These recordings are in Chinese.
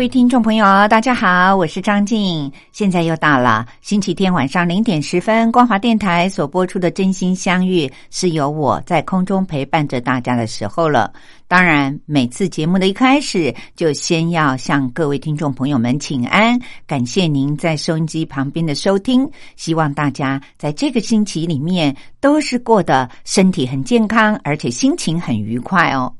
各位听众朋友，大家好，我是张静。现在又到了星期天晚上零点十分，光华电台所播出的《真心相遇》，是由我在空中陪伴着大家的时候了。当然，每次节目的一开始，就先要向各位听众朋友们请安，感谢您在收音机旁边的收听。希望大家在这个星期里面都是过得身体很健康，而且心情很愉快哦。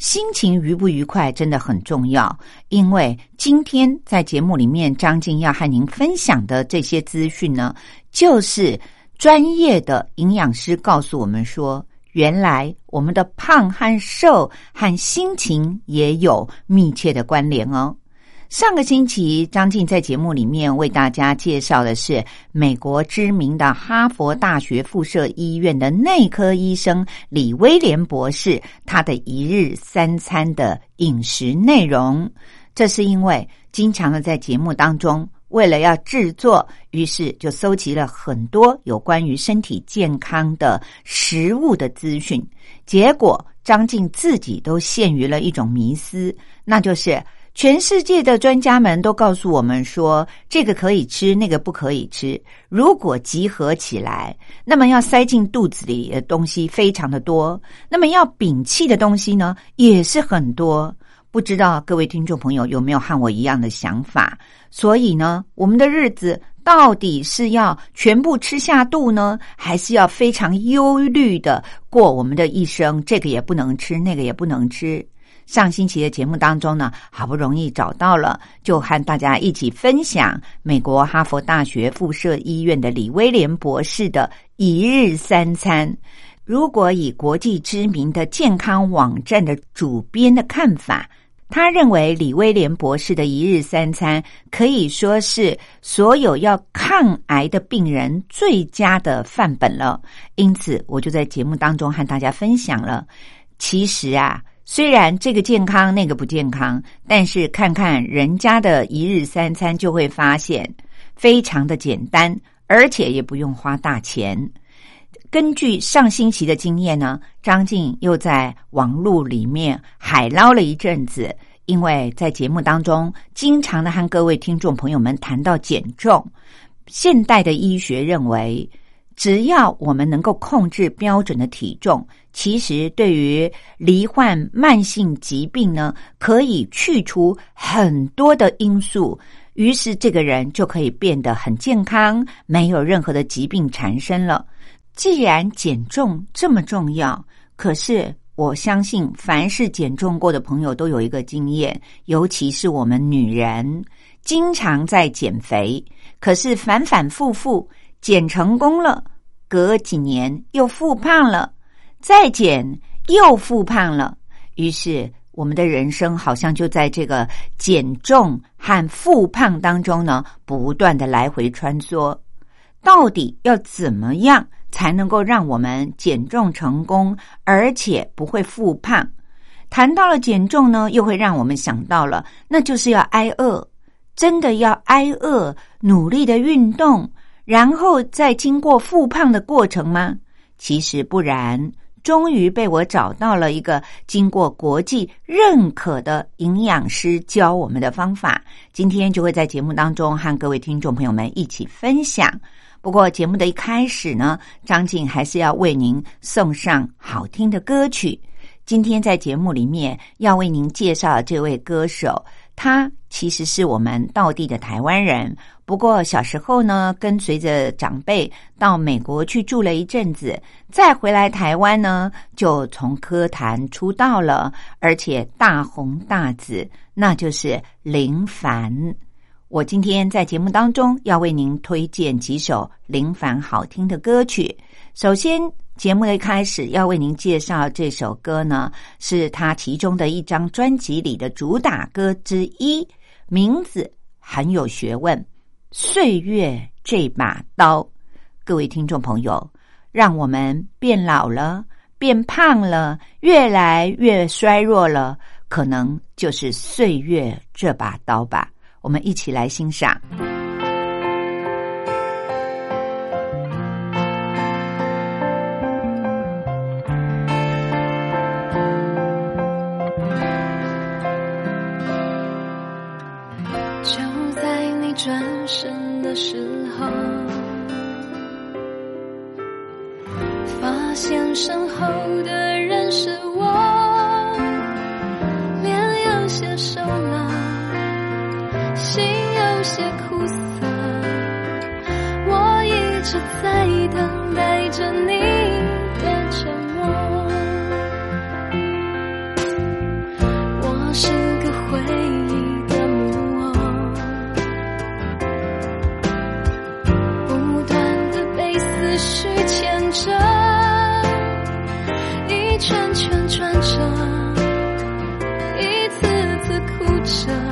心情愉不愉快真的很重要，因为今天在节目里面，张静要和您分享的这些资讯呢，就是专业的营养师告诉我们说，原来我们的胖和瘦和心情也有密切的关联哦。上个星期，张静在节目里面为大家介绍的是美国知名的哈佛大学附设医院的内科医生李威廉博士，他的一日三餐的饮食内容。这是因为经常的在节目当中，为了要制作，于是就搜集了很多有关于身体健康的食物的资讯。结果，张静自己都陷于了一种迷思，那就是。全世界的专家们都告诉我们说，这个可以吃，那个不可以吃。如果集合起来，那么要塞进肚子里的东西非常的多，那么要摒弃的东西呢，也是很多。不知道各位听众朋友有没有和我一样的想法？所以呢，我们的日子到底是要全部吃下肚呢，还是要非常忧虑的过我们的一生？这个也不能吃，那个也不能吃。上星期的节目当中呢，好不容易找到了，就和大家一起分享美国哈佛大学附设医院的李威廉博士的一日三餐。如果以国际知名的健康网站的主编的看法，他认为李威廉博士的一日三餐可以说是所有要抗癌的病人最佳的范本了。因此，我就在节目当中和大家分享了。其实啊。虽然这个健康那个不健康，但是看看人家的一日三餐，就会发现非常的简单，而且也不用花大钱。根据上星期的经验呢，张静又在网络里面海捞了一阵子，因为在节目当中经常的和各位听众朋友们谈到减重，现代的医学认为。只要我们能够控制标准的体重，其实对于罹患慢性疾病呢，可以去除很多的因素，于是这个人就可以变得很健康，没有任何的疾病产生了。既然减重这么重要，可是我相信，凡是减重过的朋友都有一个经验，尤其是我们女人，经常在减肥，可是反反复复减成功了。隔几年又复胖了，再减又复胖了，于是我们的人生好像就在这个减重和复胖当中呢，不断的来回穿梭。到底要怎么样才能够让我们减重成功，而且不会复胖？谈到了减重呢，又会让我们想到了，那就是要挨饿，真的要挨饿，努力的运动。然后再经过复胖的过程吗？其实不然。终于被我找到了一个经过国际认可的营养师教我们的方法。今天就会在节目当中和各位听众朋友们一起分享。不过节目的一开始呢，张静还是要为您送上好听的歌曲。今天在节目里面要为您介绍这位歌手。他其实是我们道地的台湾人，不过小时候呢，跟随着长辈到美国去住了一阵子，再回来台湾呢，就从科坛出道了，而且大红大紫，那就是林凡。我今天在节目当中要为您推荐几首林凡好听的歌曲。首先，节目的一开始要为您介绍这首歌呢，是他其中的一张专辑里的主打歌之一，名字很有学问，《岁月这把刀》。各位听众朋友，让我们变老了、变胖了、越来越衰弱了，可能就是岁月这把刀吧。我们一起来欣赏。生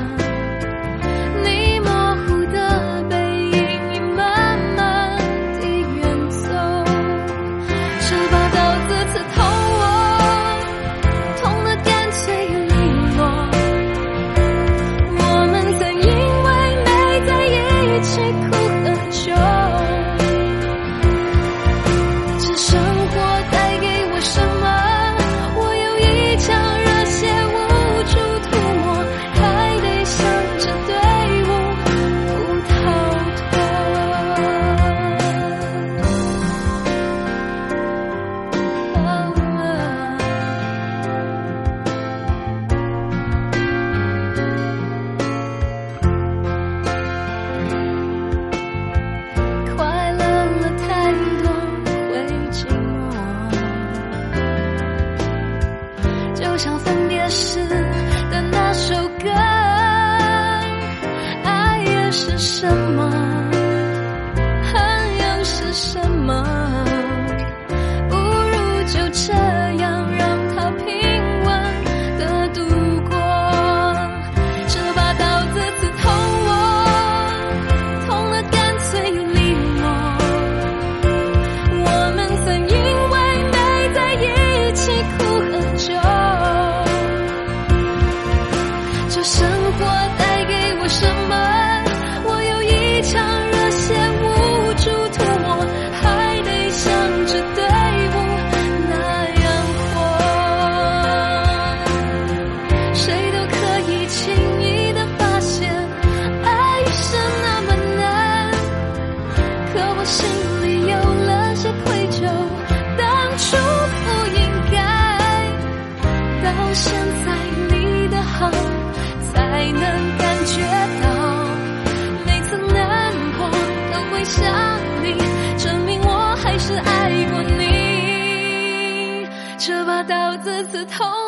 头。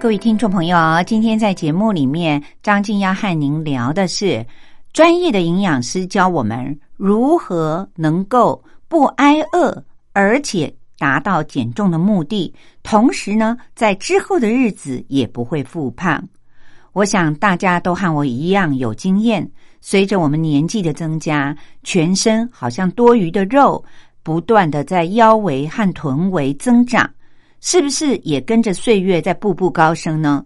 各位听众朋友，今天在节目里面，张静要和您聊的是专业的营养师教我们如何能够不挨饿，而且达到减重的目的，同时呢，在之后的日子也不会复胖。我想大家都和我一样有经验，随着我们年纪的增加，全身好像多余的肉不断的在腰围和臀围增长。是不是也跟着岁月在步步高升呢？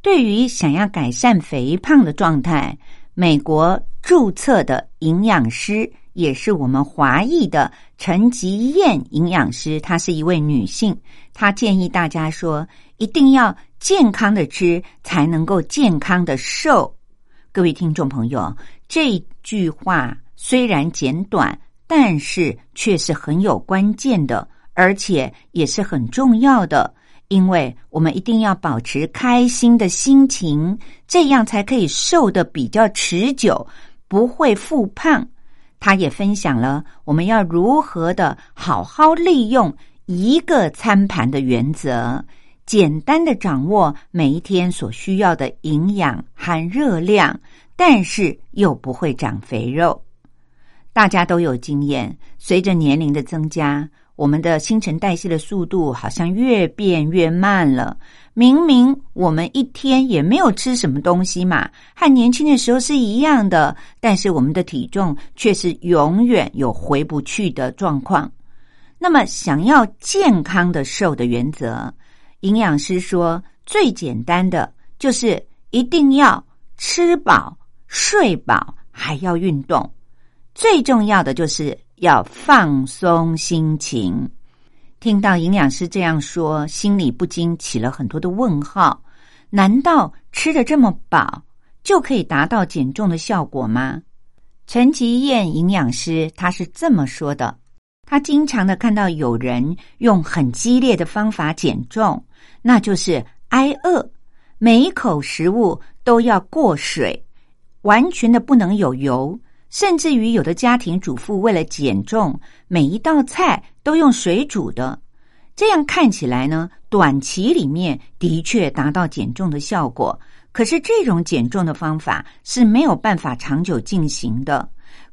对于想要改善肥胖的状态，美国注册的营养师也是我们华裔的陈吉燕营养师，她是一位女性，她建议大家说，一定要健康的吃，才能够健康的瘦。各位听众朋友，这句话虽然简短，但是却是很有关键的。而且也是很重要的，因为我们一定要保持开心的心情，这样才可以瘦的比较持久，不会复胖。他也分享了我们要如何的好好利用一个餐盘的原则，简单的掌握每一天所需要的营养和热量，但是又不会长肥肉。大家都有经验，随着年龄的增加。我们的新陈代谢的速度好像越变越慢了。明明我们一天也没有吃什么东西嘛，和年轻的时候是一样的，但是我们的体重却是永远有回不去的状况。那么，想要健康的瘦的原则，营养师说最简单的就是一定要吃饱、睡饱，还要运动。最重要的就是。要放松心情。听到营养师这样说，心里不禁起了很多的问号。难道吃的这么饱就可以达到减重的效果吗？陈吉燕营养师他是这么说的：他经常的看到有人用很激烈的方法减重，那就是挨饿，每一口食物都要过水，完全的不能有油。甚至于有的家庭主妇为了减重，每一道菜都用水煮的，这样看起来呢，短期里面的确达到减重的效果。可是这种减重的方法是没有办法长久进行的，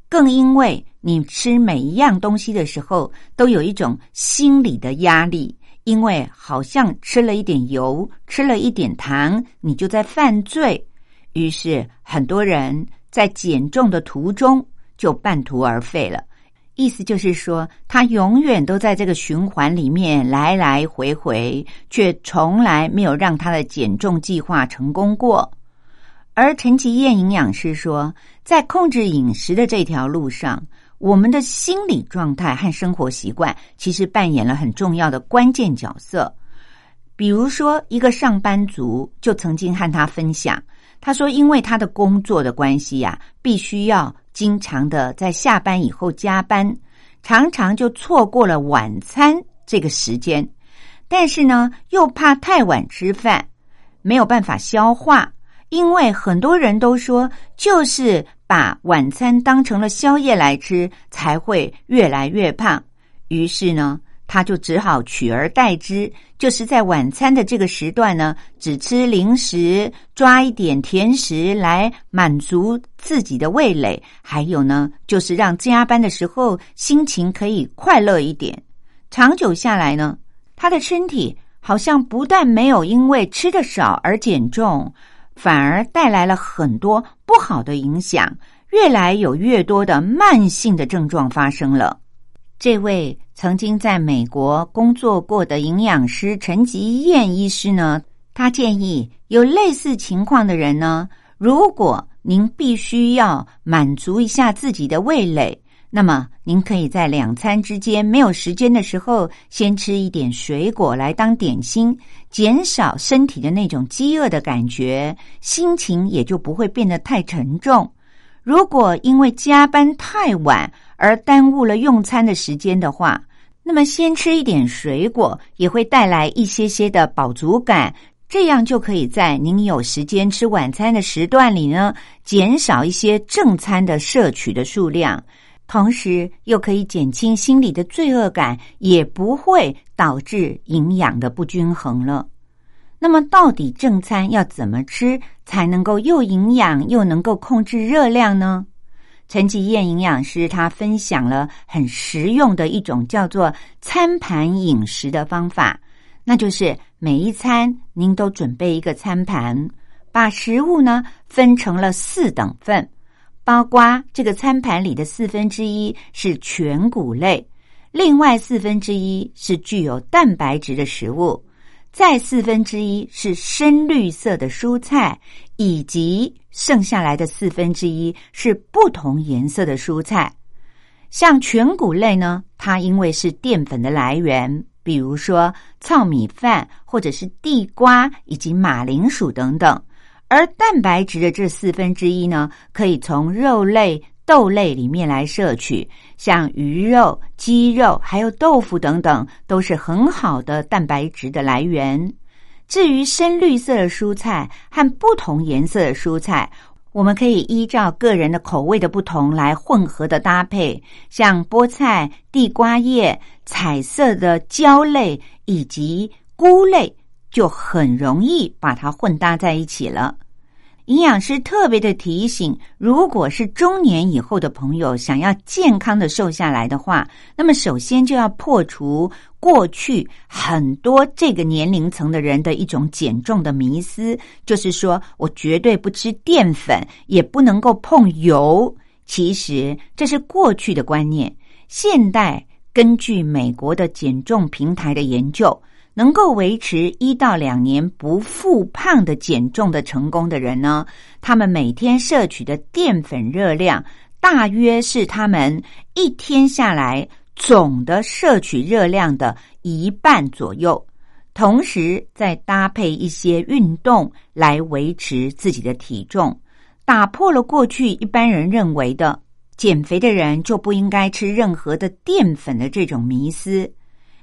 更因为你吃每一样东西的时候都有一种心理的压力，因为好像吃了一点油，吃了一点糖，你就在犯罪。于是很多人。在减重的途中就半途而废了，意思就是说，他永远都在这个循环里面来来回回，却从来没有让他的减重计划成功过。而陈其燕营养师说，在控制饮食的这条路上，我们的心理状态和生活习惯其实扮演了很重要的关键角色。比如说，一个上班族就曾经和他分享。他说：“因为他的工作的关系呀，必须要经常的在下班以后加班，常常就错过了晚餐这个时间。但是呢，又怕太晚吃饭没有办法消化，因为很多人都说，就是把晚餐当成了宵夜来吃，才会越来越胖。于是呢。”他就只好取而代之，就是在晚餐的这个时段呢，只吃零食，抓一点甜食来满足自己的味蕾。还有呢，就是让加班的时候心情可以快乐一点。长久下来呢，他的身体好像不但没有因为吃的少而减重，反而带来了很多不好的影响，越来有越多的慢性的症状发生了。这位曾经在美国工作过的营养师陈吉燕医师呢，他建议有类似情况的人呢，如果您必须要满足一下自己的味蕾，那么您可以在两餐之间没有时间的时候，先吃一点水果来当点心，减少身体的那种饥饿的感觉，心情也就不会变得太沉重。如果因为加班太晚而耽误了用餐的时间的话，那么先吃一点水果也会带来一些些的饱足感，这样就可以在您有时间吃晚餐的时段里呢，减少一些正餐的摄取的数量，同时又可以减轻心理的罪恶感，也不会导致营养的不均衡了。那么，到底正餐要怎么吃才能够又营养又能够控制热量呢？陈吉燕营养师他分享了很实用的一种叫做餐盘饮食的方法，那就是每一餐您都准备一个餐盘，把食物呢分成了四等份，包括这个餐盘里的四分之一是全谷类，另外四分之一是具有蛋白质的食物。再四分之一是深绿色的蔬菜，以及剩下来的四分之一是不同颜色的蔬菜。像全谷类呢，它因为是淀粉的来源，比如说糙米饭或者是地瓜以及马铃薯等等；而蛋白质的这四分之一呢，可以从肉类。豆类里面来摄取，像鱼肉、鸡肉，还有豆腐等等，都是很好的蛋白质的来源。至于深绿色的蔬菜和不同颜色的蔬菜，我们可以依照个人的口味的不同来混合的搭配，像菠菜、地瓜叶、彩色的椒类以及菇类，就很容易把它混搭在一起了。营养师特别的提醒：如果是中年以后的朋友想要健康的瘦下来的话，那么首先就要破除过去很多这个年龄层的人的一种减重的迷思，就是说我绝对不吃淀粉，也不能够碰油。其实这是过去的观念。现代根据美国的减重平台的研究。能够维持一到两年不复胖的减重的成功的人呢，他们每天摄取的淀粉热量大约是他们一天下来总的摄取热量的一半左右。同时，再搭配一些运动来维持自己的体重，打破了过去一般人认为的减肥的人就不应该吃任何的淀粉的这种迷思。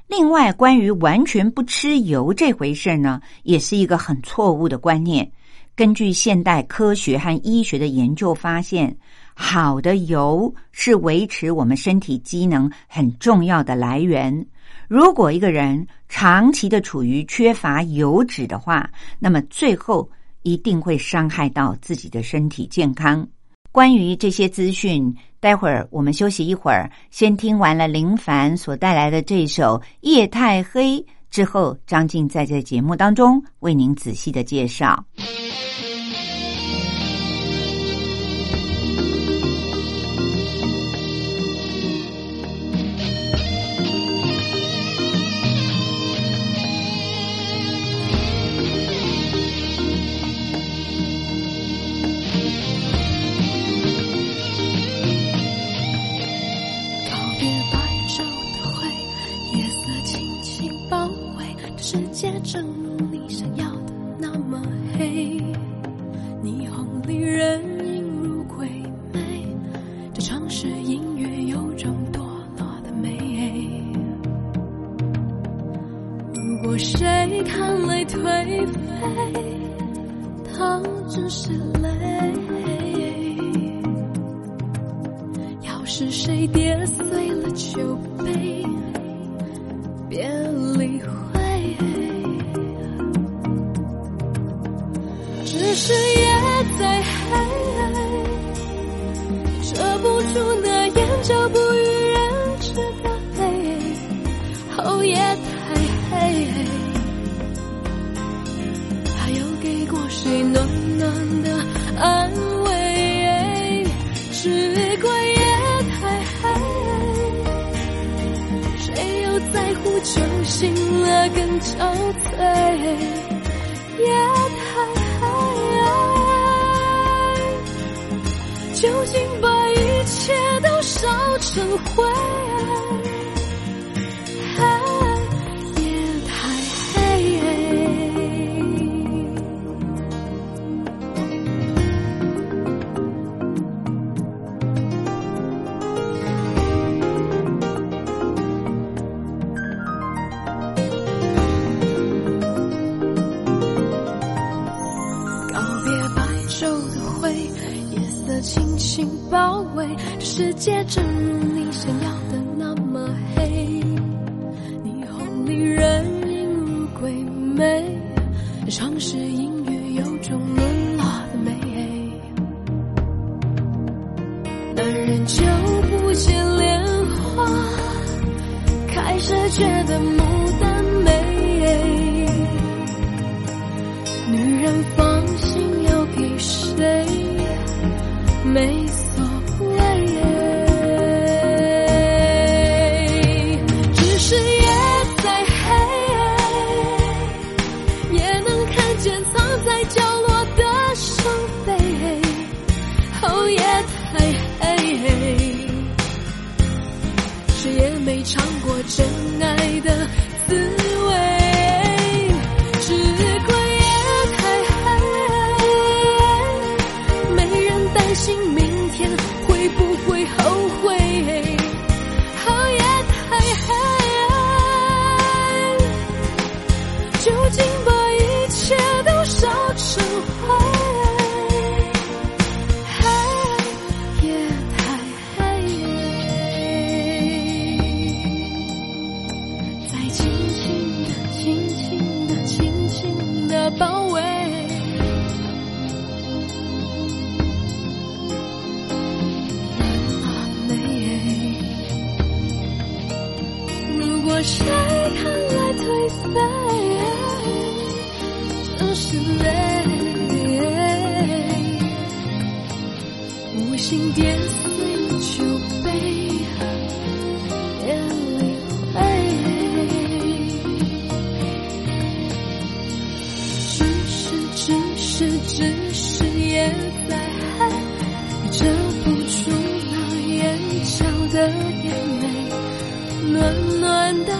另外，关于完全不吃油这回事呢，也是一个很错误的观念。根据现代科学和医学的研究发现，好的油是维持我们身体机能很重要的来源。如果一个人长期的处于缺乏油脂的话，那么最后一定会伤害到自己的身体健康。关于这些资讯。待会儿我们休息一会儿，先听完了林凡所带来的这首《夜太黑》之后，张静在这节目当中为您仔细的介绍。心包围世界正如你想要的那么黑。霓虹里人影如鬼魅城市谁看来褪色，暖的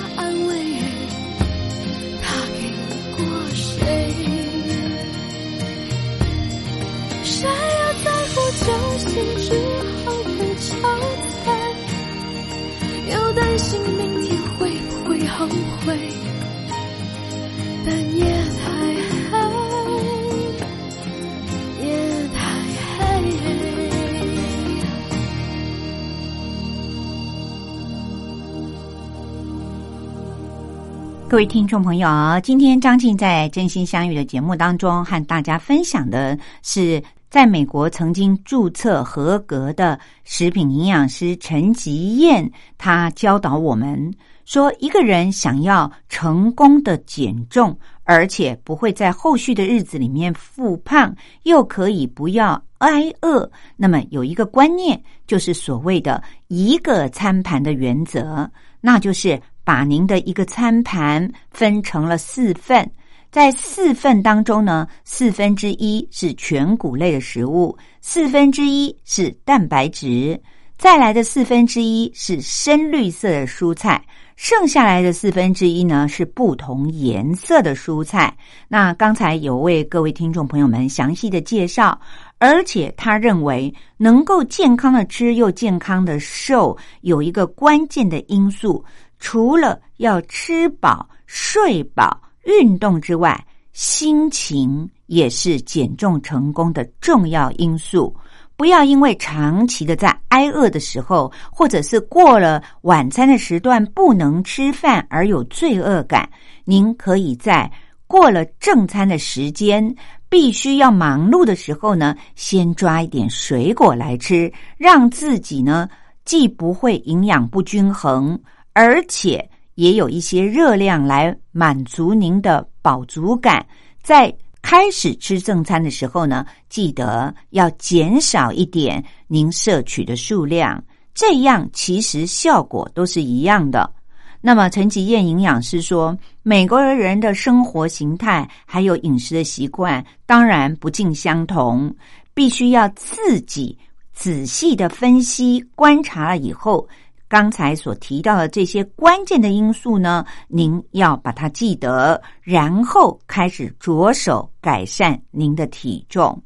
各位听众朋友，今天张静在《真心相遇》的节目当中和大家分享的是，在美国曾经注册合格的食品营养师陈吉燕，他教导我们说，一个人想要成功的减重，而且不会在后续的日子里面复胖，又可以不要挨饿，那么有一个观念，就是所谓的一个餐盘的原则，那就是。把您的一个餐盘分成了四份，在四份当中呢，四分之一是全谷类的食物，四分之一是蛋白质，再来的四分之一是深绿色的蔬菜，剩下来的四分之一呢是不同颜色的蔬菜。那刚才有为各位听众朋友们详细的介绍，而且他认为能够健康的吃又健康的瘦，有一个关键的因素。除了要吃饱、睡饱、运动之外，心情也是减重成功的重要因素。不要因为长期的在挨饿的时候，或者是过了晚餐的时段不能吃饭而有罪恶感。您可以在过了正餐的时间，必须要忙碌的时候呢，先抓一点水果来吃，让自己呢既不会营养不均衡。而且也有一些热量来满足您的饱足感。在开始吃正餐的时候呢，记得要减少一点您摄取的数量，这样其实效果都是一样的。那么陈吉燕营养师说，美国人的生活形态还有饮食的习惯当然不尽相同，必须要自己仔细的分析观察了以后。刚才所提到的这些关键的因素呢，您要把它记得，然后开始着手改善您的体重。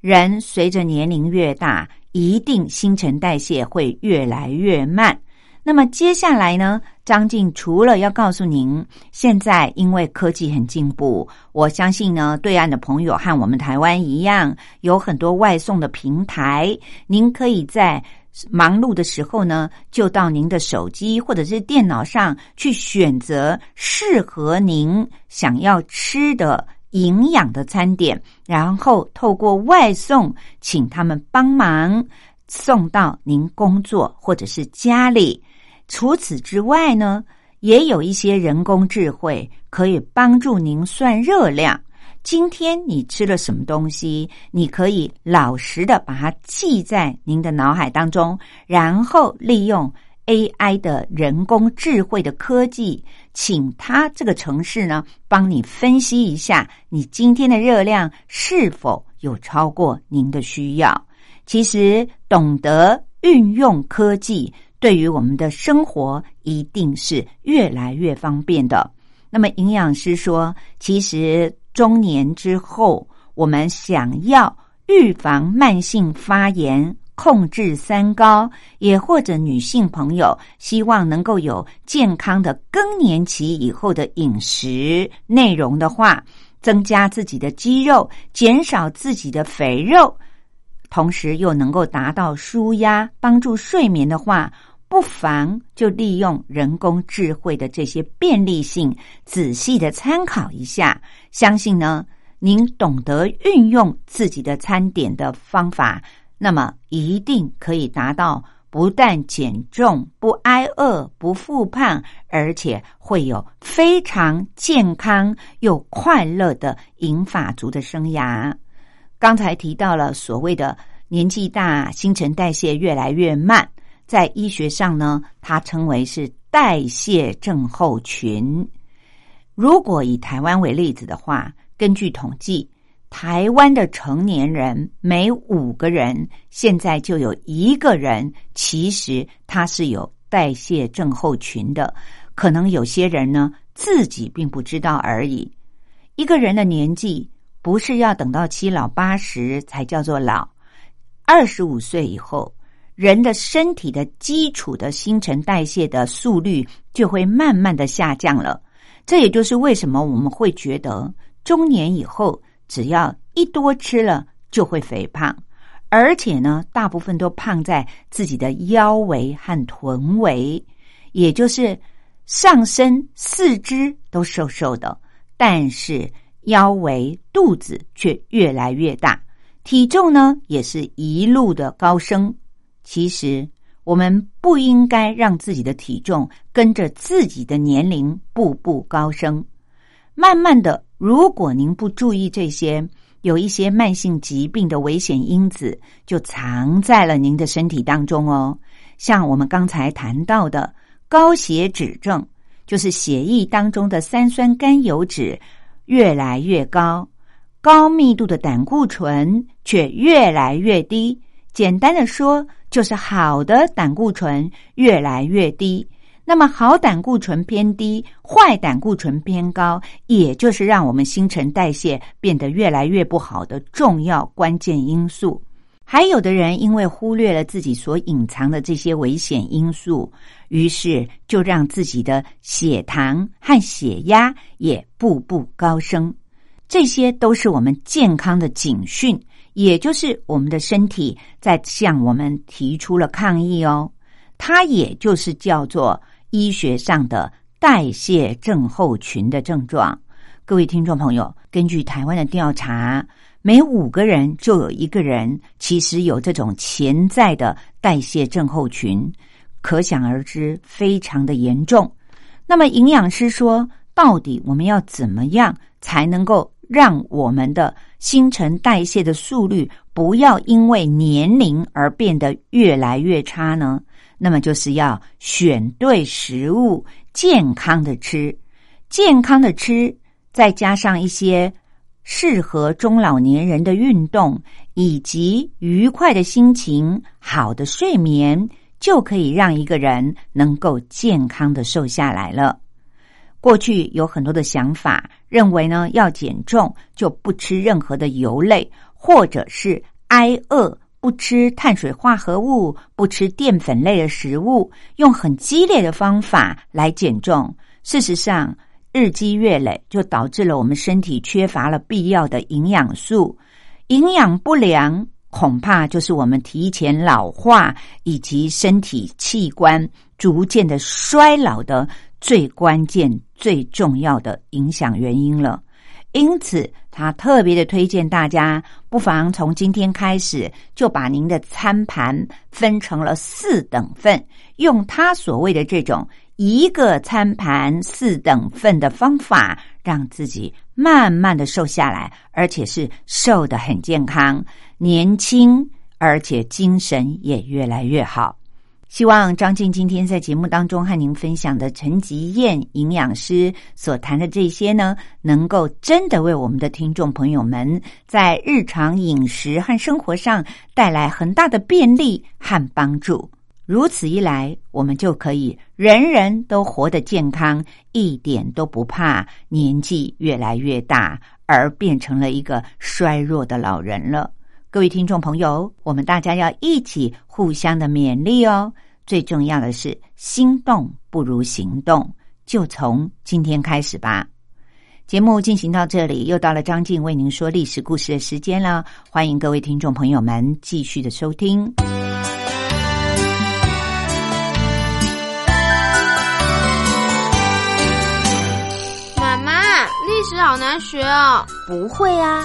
人随着年龄越大，一定新陈代谢会越来越慢。那么接下来呢，张静除了要告诉您，现在因为科技很进步，我相信呢，对岸的朋友和我们台湾一样，有很多外送的平台，您可以在。忙碌的时候呢，就到您的手机或者是电脑上去选择适合您想要吃的营养的餐点，然后透过外送，请他们帮忙送到您工作或者是家里。除此之外呢，也有一些人工智慧可以帮助您算热量。今天你吃了什么东西？你可以老实的把它记在您的脑海当中，然后利用 AI 的人工智慧的科技，请它这个城市呢帮你分析一下，你今天的热量是否有超过您的需要。其实懂得运用科技，对于我们的生活一定是越来越方便的。那么营养师说，其实。中年之后，我们想要预防慢性发炎、控制三高，也或者女性朋友希望能够有健康的更年期以后的饮食内容的话，增加自己的肌肉，减少自己的肥肉，同时又能够达到舒压、帮助睡眠的话。不妨就利用人工智慧的这些便利性，仔细的参考一下。相信呢，您懂得运用自己的餐点的方法，那么一定可以达到不但减重、不挨饿、不复胖，而且会有非常健康又快乐的银发族的生涯。刚才提到了所谓的年纪大，新陈代谢越来越慢。在医学上呢，它称为是代谢症候群。如果以台湾为例子的话，根据统计，台湾的成年人每五个人现在就有一个人，其实他是有代谢症候群的。可能有些人呢自己并不知道而已。一个人的年纪不是要等到七老八十才叫做老，二十五岁以后。人的身体的基础的新陈代谢的速率就会慢慢的下降了，这也就是为什么我们会觉得中年以后只要一多吃了就会肥胖，而且呢，大部分都胖在自己的腰围和臀围，也就是上身四肢都瘦瘦的，但是腰围肚子却越来越大，体重呢也是一路的高升。其实，我们不应该让自己的体重跟着自己的年龄步步高升。慢慢的，如果您不注意这些，有一些慢性疾病的危险因子就藏在了您的身体当中哦。像我们刚才谈到的高血脂症，就是血液当中的三酸甘油脂越来越高，高密度的胆固醇却越来越低。简单的说，就是好的胆固醇越来越低。那么，好胆固醇偏低，坏胆固醇偏高，也就是让我们新陈代谢变得越来越不好的重要关键因素。还有的人因为忽略了自己所隐藏的这些危险因素，于是就让自己的血糖和血压也步步高升。这些都是我们健康的警讯。也就是我们的身体在向我们提出了抗议哦，它也就是叫做医学上的代谢症候群的症状。各位听众朋友，根据台湾的调查，每五个人就有一个人其实有这种潜在的代谢症候群，可想而知，非常的严重。那么营养师说，到底我们要怎么样才能够？让我们的新陈代谢的速率不要因为年龄而变得越来越差呢？那么就是要选对食物，健康的吃，健康的吃，再加上一些适合中老年人的运动，以及愉快的心情、好的睡眠，就可以让一个人能够健康的瘦下来了。过去有很多的想法，认为呢要减重就不吃任何的油类，或者是挨饿，不吃碳水化合物，不吃淀粉类的食物，用很激烈的方法来减重。事实上，日积月累就导致了我们身体缺乏了必要的营养素，营养不良，恐怕就是我们提前老化以及身体器官逐渐的衰老的。最关键、最重要的影响原因了，因此，他特别的推荐大家，不妨从今天开始就把您的餐盘分成了四等份，用他所谓的这种一个餐盘四等份的方法，让自己慢慢的瘦下来，而且是瘦的很健康、年轻，而且精神也越来越好。希望张静今天在节目当中和您分享的陈吉燕营养师所谈的这些呢，能够真的为我们的听众朋友们在日常饮食和生活上带来很大的便利和帮助。如此一来，我们就可以人人都活得健康，一点都不怕年纪越来越大而变成了一个衰弱的老人了。各位听众朋友，我们大家要一起互相的勉励哦。最重要的是，心动不如行动，就从今天开始吧。节目进行到这里，又到了张静为您说历史故事的时间了。欢迎各位听众朋友们继续的收听。妈妈，历史好难学哦。不会啊。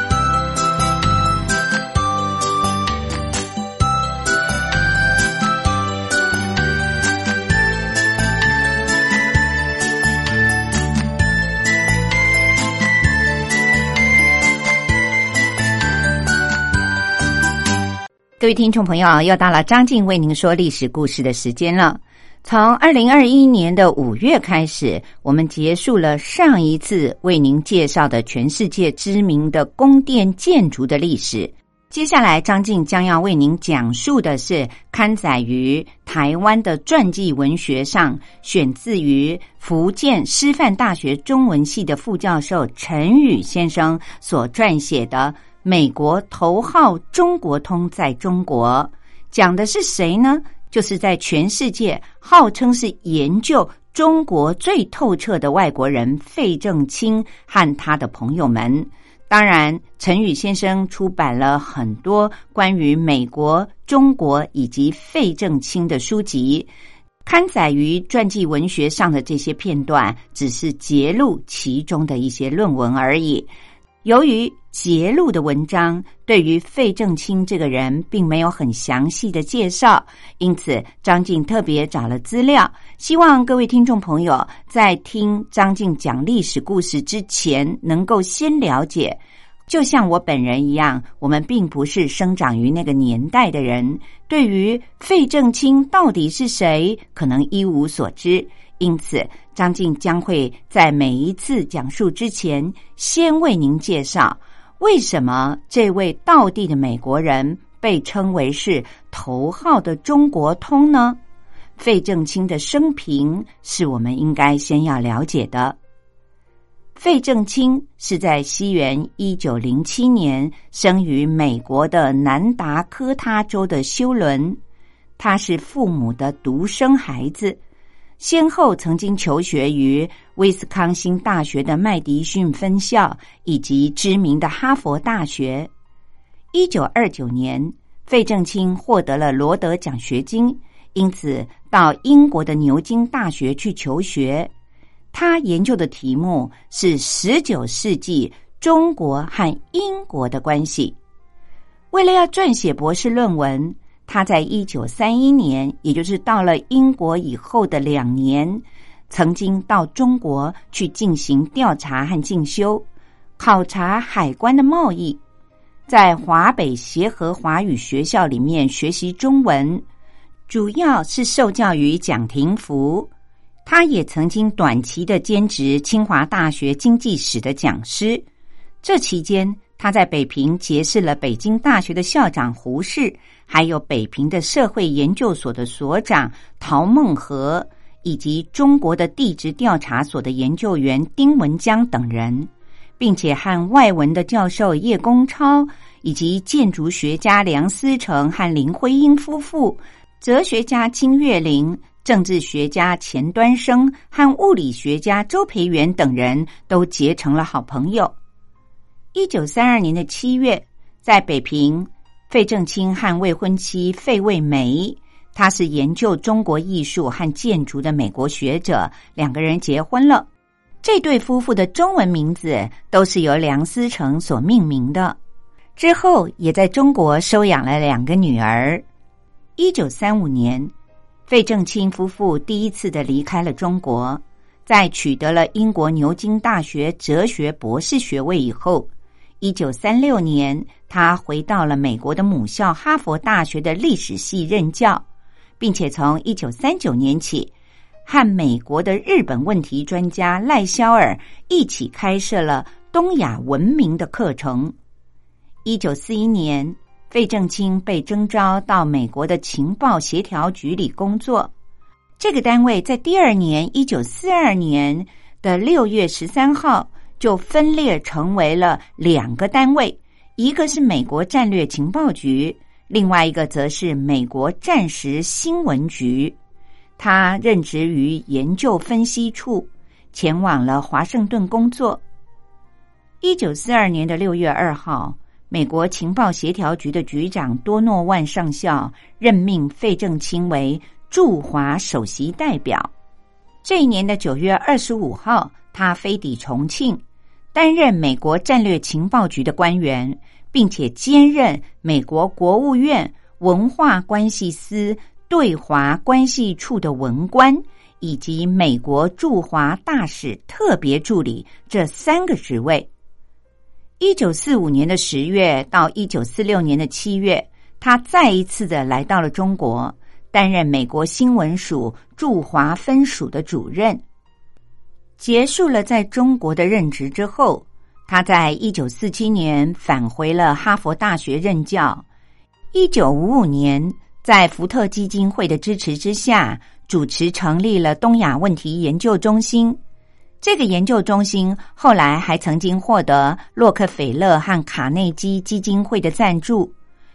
各位听众朋友，又到了张静为您说历史故事的时间了。从二零二一年的五月开始，我们结束了上一次为您介绍的全世界知名的宫殿建筑的历史。接下来，张静将要为您讲述的是刊载于台湾的传记文学上，选自于福建师范大学中文系的副教授陈宇先生所撰写的。美国头号中国通在中国讲的是谁呢？就是在全世界号称是研究中国最透彻的外国人费正清和他的朋友们。当然，陈宇先生出版了很多关于美国、中国以及费正清的书籍，刊载于传记文学上的这些片段，只是揭露其中的一些论文而已。由于揭露的文章对于费正清这个人并没有很详细的介绍，因此张静特别找了资料，希望各位听众朋友在听张静讲历史故事之前，能够先了解。就像我本人一样，我们并不是生长于那个年代的人，对于费正清到底是谁，可能一无所知。因此，张静将会在每一次讲述之前，先为您介绍为什么这位道地的美国人被称为是头号的中国通呢？费正清的生平是我们应该先要了解的。费正清是在西元一九零七年生于美国的南达科他州的休伦，他是父母的独生孩子。先后曾经求学于威斯康星大学的麦迪逊分校以及知名的哈佛大学。一九二九年，费正清获得了罗德奖学金，因此到英国的牛津大学去求学。他研究的题目是十九世纪中国和英国的关系。为了要撰写博士论文。他在一九三一年，也就是到了英国以后的两年，曾经到中国去进行调查和进修，考察海关的贸易，在华北协和华语学校里面学习中文，主要是受教于蒋廷福。他也曾经短期的兼职清华大学经济史的讲师，这期间。他在北平结识了北京大学的校长胡适，还有北平的社会研究所的所长陶孟和，以及中国的地质调查所的研究员丁文江等人，并且和外文的教授叶公超以及建筑学家梁思成和林徽因夫妇哲学家金岳霖、政治学家钱端升和物理学家周培源等人都结成了好朋友。一九三二年的七月，在北平，费正清和未婚妻费慰梅，他是研究中国艺术和建筑的美国学者，两个人结婚了。这对夫妇的中文名字都是由梁思成所命名的。之后，也在中国收养了两个女儿。一九三五年，费正清夫妇第一次的离开了中国，在取得了英国牛津大学哲学博士学位以后，一九三六年，他回到了美国的母校哈佛大学的历史系任教，并且从一九三九年起。和美国的日本问题专家赖肖尔一起开设了东亚文明的课程。一九四一年，费正清被征召到美国的情报协调局里工作。这个单位在第二年，一九四二年的六月十三号就分裂成为了两个单位，一个是美国战略情报局，另外一个则是美国战时新闻局。他任职于研究分析处，前往了华盛顿工作。一九四二年的六月二号，美国情报协调局的局长多诺万上校任命费正清为驻华首席代表。这一年的九月二十五号，他飞抵重庆，担任美国战略情报局的官员，并且兼任美国国务院文化关系司。对华关系处的文官以及美国驻华大使特别助理这三个职位。一九四五年的十月到一九四六年的七月，他再一次的来到了中国，担任美国新闻署驻华分署的主任。结束了在中国的任职之后，他在一九四七年返回了哈佛大学任教。一九五五年。在福特基金会的支持之下，主持成立了东亚问题研究中心。这个研究中心后来还曾经获得洛克菲勒和卡内基基金会的赞助，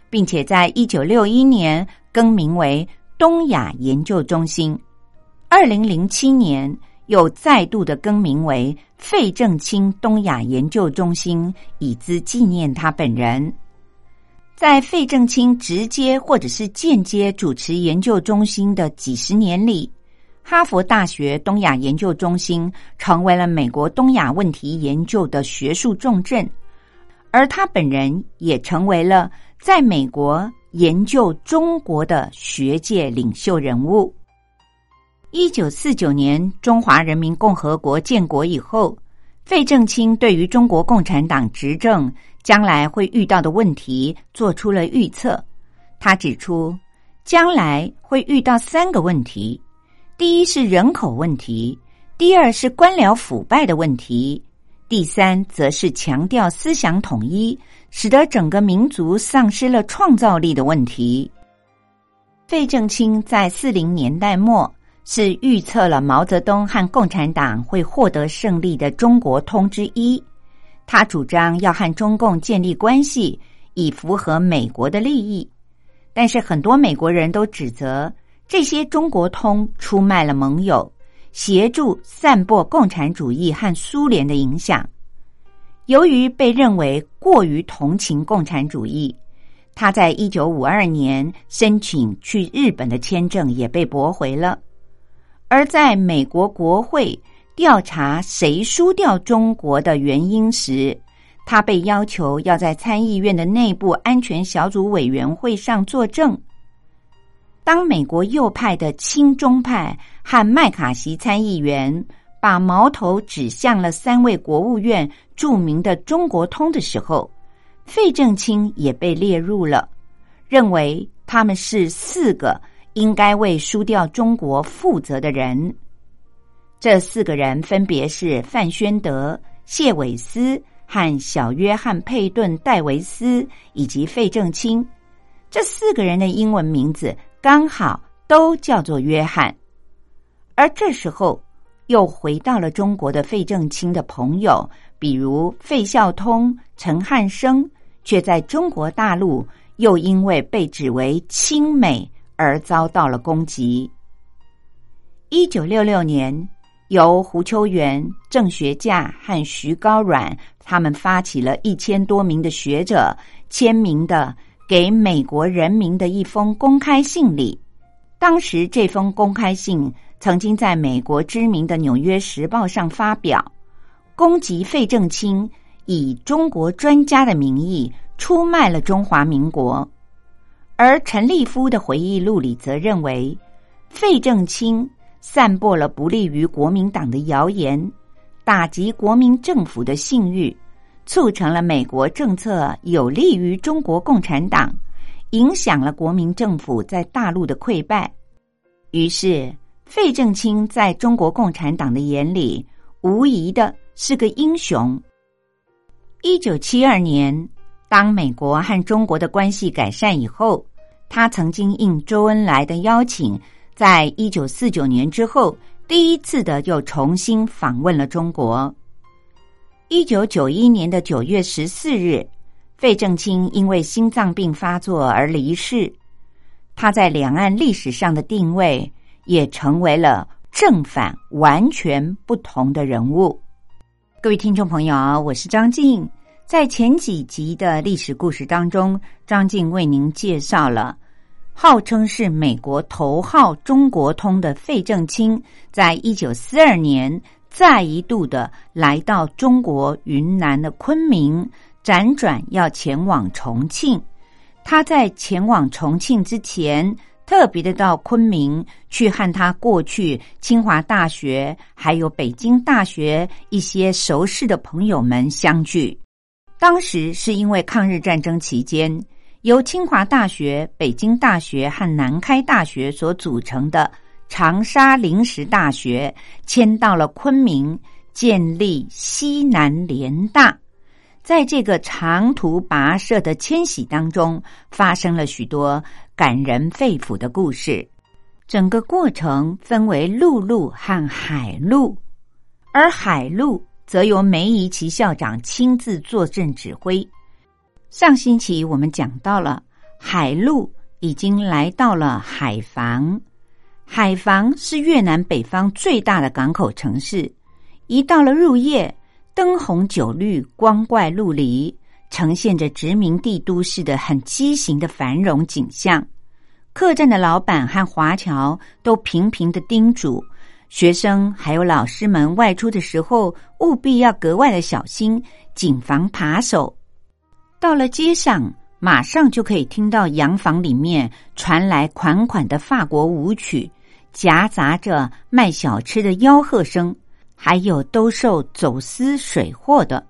并且在一九六一年更名为东亚研究中心。二零零七年又再度的更名为费正清东亚研究中心，以资纪念他本人。在费正清直接或者是间接主持研究中心的几十年里，哈佛大学东亚研究中心成为了美国东亚问题研究的学术重镇，而他本人也成为了在美国研究中国的学界领袖人物。一九四九年中华人民共和国建国以后，费正清对于中国共产党执政。将来会遇到的问题做出了预测。他指出，将来会遇到三个问题：第一是人口问题，第二是官僚腐败的问题，第三则是强调思想统一，使得整个民族丧失了创造力的问题。费正清在四零年代末是预测了毛泽东和共产党会获得胜利的中国通之一。他主张要和中共建立关系，以符合美国的利益。但是很多美国人都指责这些中国通出卖了盟友，协助散播共产主义和苏联的影响。由于被认为过于同情共产主义，他在一九五二年申请去日本的签证也被驳回了。而在美国国会。调查谁输掉中国的原因时，他被要求要在参议院的内部安全小组委员会上作证。当美国右派的亲中派和麦卡锡参议员把矛头指向了三位国务院著名的中国通的时候，费正清也被列入了，认为他们是四个应该为输掉中国负责的人。这四个人分别是范宣德、谢伟思和小约翰·佩顿·戴维斯以及费正清。这四个人的英文名字刚好都叫做约翰。而这时候又回到了中国的费正清的朋友，比如费孝通、陈汉生，却在中国大陆又因为被指为亲美而遭到了攻击。一九六六年，由胡秋原、郑学稼和徐高阮他们发起了一千多名的学者签名的给美国人民的一封公开信里。当时这封公开信曾经在美国知名的《纽约时报》上发表，攻击费正清以中国专家的名义出卖了中华民国。而陈立夫的回忆录里则认为，费正清。散播了不利于国民党的谣言，打击国民政府的信誉，促成了美国政策有利于中国共产党，影响了国民政府在大陆的溃败。于是，费正清在中国共产党的眼里，无疑的是个英雄。一九七二年，当美国和中国的关系改善以后，他曾经应周恩来的邀请。在一九四九年之后，第一次的又重新访问了中国。一九九一年的九月十四日，费正清因为心脏病发作而离世。他在两岸历史上的定位也成为了正反完全不同的人物。各位听众朋友，我是张静。在前几集的历史故事当中，张静为您介绍了。号称是美国头号中国通的费正清，在一九四二年再一度的来到中国云南的昆明，辗转要前往重庆。他在前往重庆之前，特别的到昆明去和他过去清华大学还有北京大学一些熟识的朋友们相聚。当时是因为抗日战争期间。由清华大学、北京大学和南开大学所组成的长沙临时大学迁到了昆明，建立西南联大。在这个长途跋涉的迁徙当中，发生了许多感人肺腑的故事。整个过程分为陆路和海路，而海路则由梅贻琦校长亲自坐镇指挥。上星期我们讲到了海路已经来到了海防，海防是越南北方最大的港口城市。一到了入夜，灯红酒绿，光怪陆离，呈现着殖民地都市的很畸形的繁荣景象。客栈的老板和华侨都频频的叮嘱学生还有老师们外出的时候，务必要格外的小心，谨防扒手。到了街上，马上就可以听到洋房里面传来款款的法国舞曲，夹杂着卖小吃的吆喝声，还有兜售走私水货的。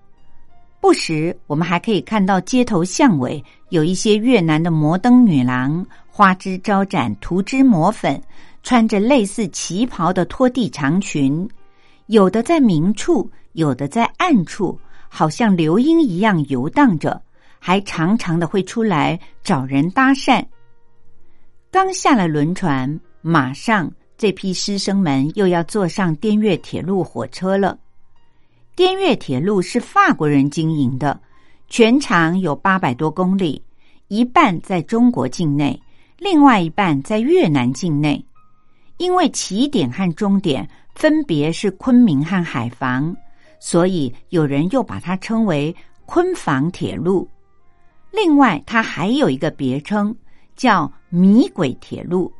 不时，我们还可以看到街头巷尾有一些越南的摩登女郎，花枝招展，涂脂抹粉，穿着类似旗袍的拖地长裙，有的在明处，有的在暗处，好像流莺一样游荡着。还常常的会出来找人搭讪。刚下了轮船，马上这批师生们又要坐上滇越铁路火车了。滇越铁路是法国人经营的，全长有八百多公里，一半在中国境内，另外一半在越南境内。因为起点和终点分别是昆明和海防，所以有人又把它称为昆房铁路。另外，它还有一个别称，叫“米轨铁路”。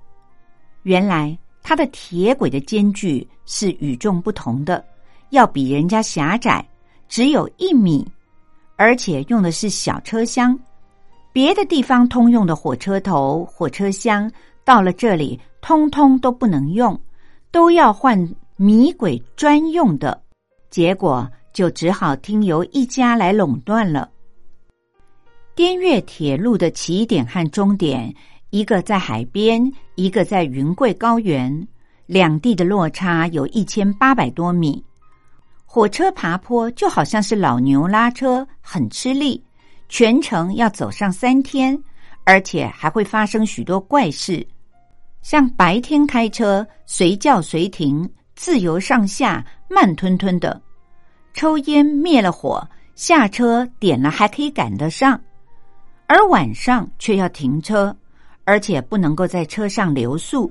原来，它的铁轨的间距是与众不同的，要比人家狭窄，只有一米，而且用的是小车厢。别的地方通用的火车头、火车厢，到了这里，通通都不能用，都要换米轨专用的。结果，就只好听由一家来垄断了。滇越铁路的起点和终点，一个在海边，一个在云贵高原，两地的落差有一千八百多米。火车爬坡就好像是老牛拉车，很吃力，全程要走上三天，而且还会发生许多怪事，像白天开车随叫随停，自由上下，慢吞吞的；抽烟灭了火，下车点了还可以赶得上。而晚上却要停车，而且不能够在车上留宿，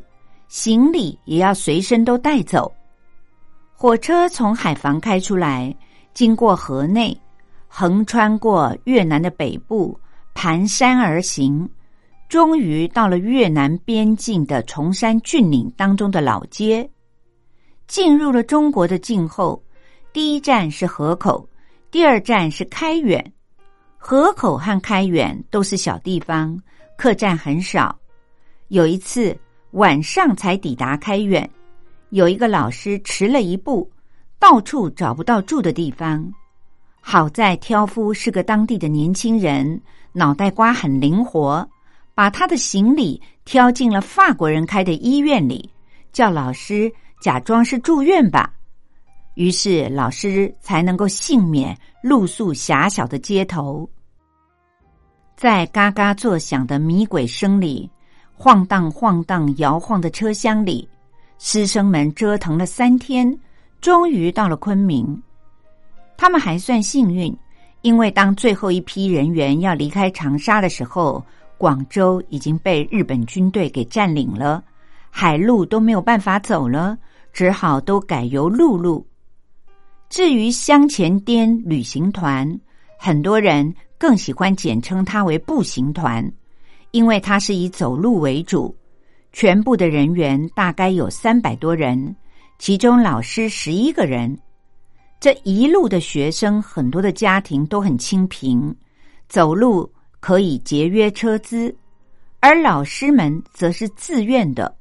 行李也要随身都带走。火车从海防开出来，经过河内，横穿过越南的北部，盘山而行，终于到了越南边境的崇山峻岭当中的老街。进入了中国的境后，第一站是河口，第二站是开远。河口和开远都是小地方。客栈很少，有一次晚上才抵达开远，有一个老师迟了一步，到处找不到住的地方。好在挑夫是个当地的年轻人，脑袋瓜很灵活，把他的行李挑进了法国人开的医院里，叫老师假装是住院吧。于是老师才能够幸免露宿狭小的街头。在嘎嘎作响的迷鬼声里，晃荡晃荡摇晃的车厢里，师生们折腾了三天，终于到了昆明。他们还算幸运，因为当最后一批人员要离开长沙的时候，广州已经被日本军队给占领了，海路都没有办法走了，只好都改由陆路。至于香前滇旅行团，很多人。更喜欢简称它为步行团，因为它是以走路为主。全部的人员大概有三百多人，其中老师十一个人。这一路的学生，很多的家庭都很清贫，走路可以节约车资，而老师们则是自愿的。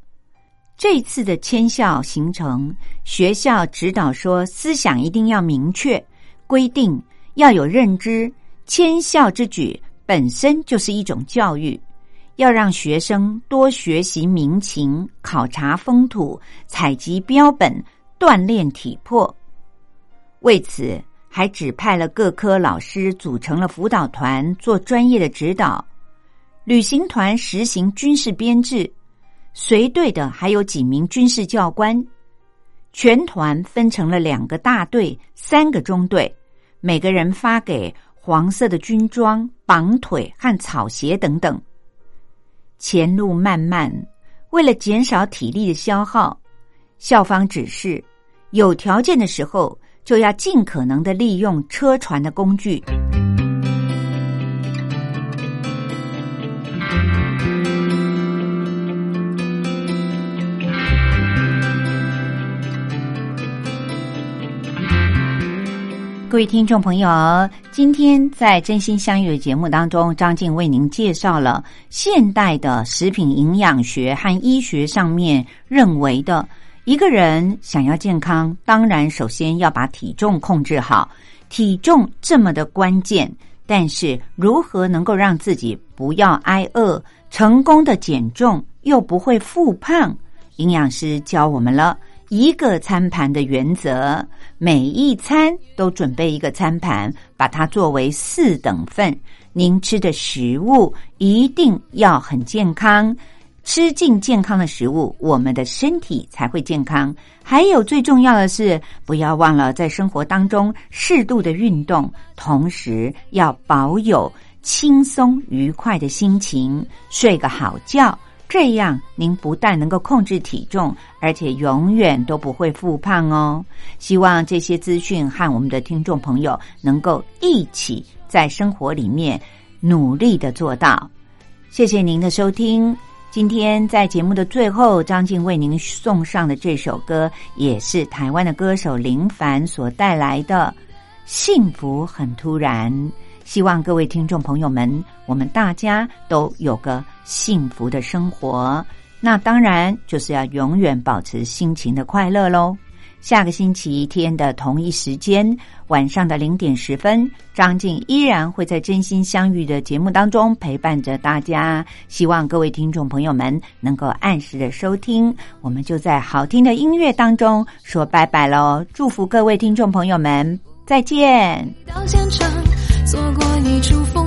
这次的迁校行程，学校指导说，思想一定要明确，规定要有认知。迁校之举本身就是一种教育，要让学生多学习民情、考察风土、采集标本、锻炼体魄。为此，还指派了各科老师组成了辅导团，做专业的指导。旅行团实行军事编制，随队的还有几名军事教官。全团分成了两个大队、三个中队，每个人发给。黄色的军装、绑腿和草鞋等等。前路漫漫，为了减少体力的消耗，校方指示，有条件的时候就要尽可能的利用车船的工具。各位听众朋友，今天在《真心相遇》的节目当中，张静为您介绍了现代的食品营养学和医学上面认为的，一个人想要健康，当然首先要把体重控制好，体重这么的关键。但是如何能够让自己不要挨饿，成功的减重又不会复胖？营养师教我们了。一个餐盘的原则，每一餐都准备一个餐盘，把它作为四等份。您吃的食物一定要很健康，吃进健康的食物，我们的身体才会健康。还有最重要的是，不要忘了在生活当中适度的运动，同时要保有轻松愉快的心情，睡个好觉。这样，您不但能够控制体重，而且永远都不会复胖哦。希望这些资讯和我们的听众朋友能够一起在生活里面努力的做到。谢谢您的收听。今天在节目的最后，张静为您送上的这首歌，也是台湾的歌手林凡所带来的《幸福很突然》。希望各位听众朋友们，我们大家都有个幸福的生活。那当然就是要永远保持心情的快乐喽。下个星期天的同一时间，晚上的零点十分，张静依然会在《真心相遇》的节目当中陪伴着大家。希望各位听众朋友们能够按时的收听。我们就在好听的音乐当中说拜拜喽！祝福各位听众朋友们，再见。错过一处风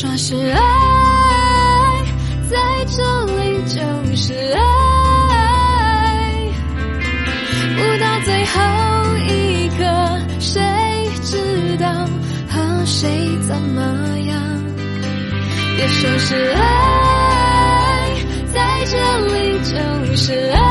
说是爱，在这里就是爱。不到最后一刻，谁知道和谁怎么样？别说是爱，在这里就是爱。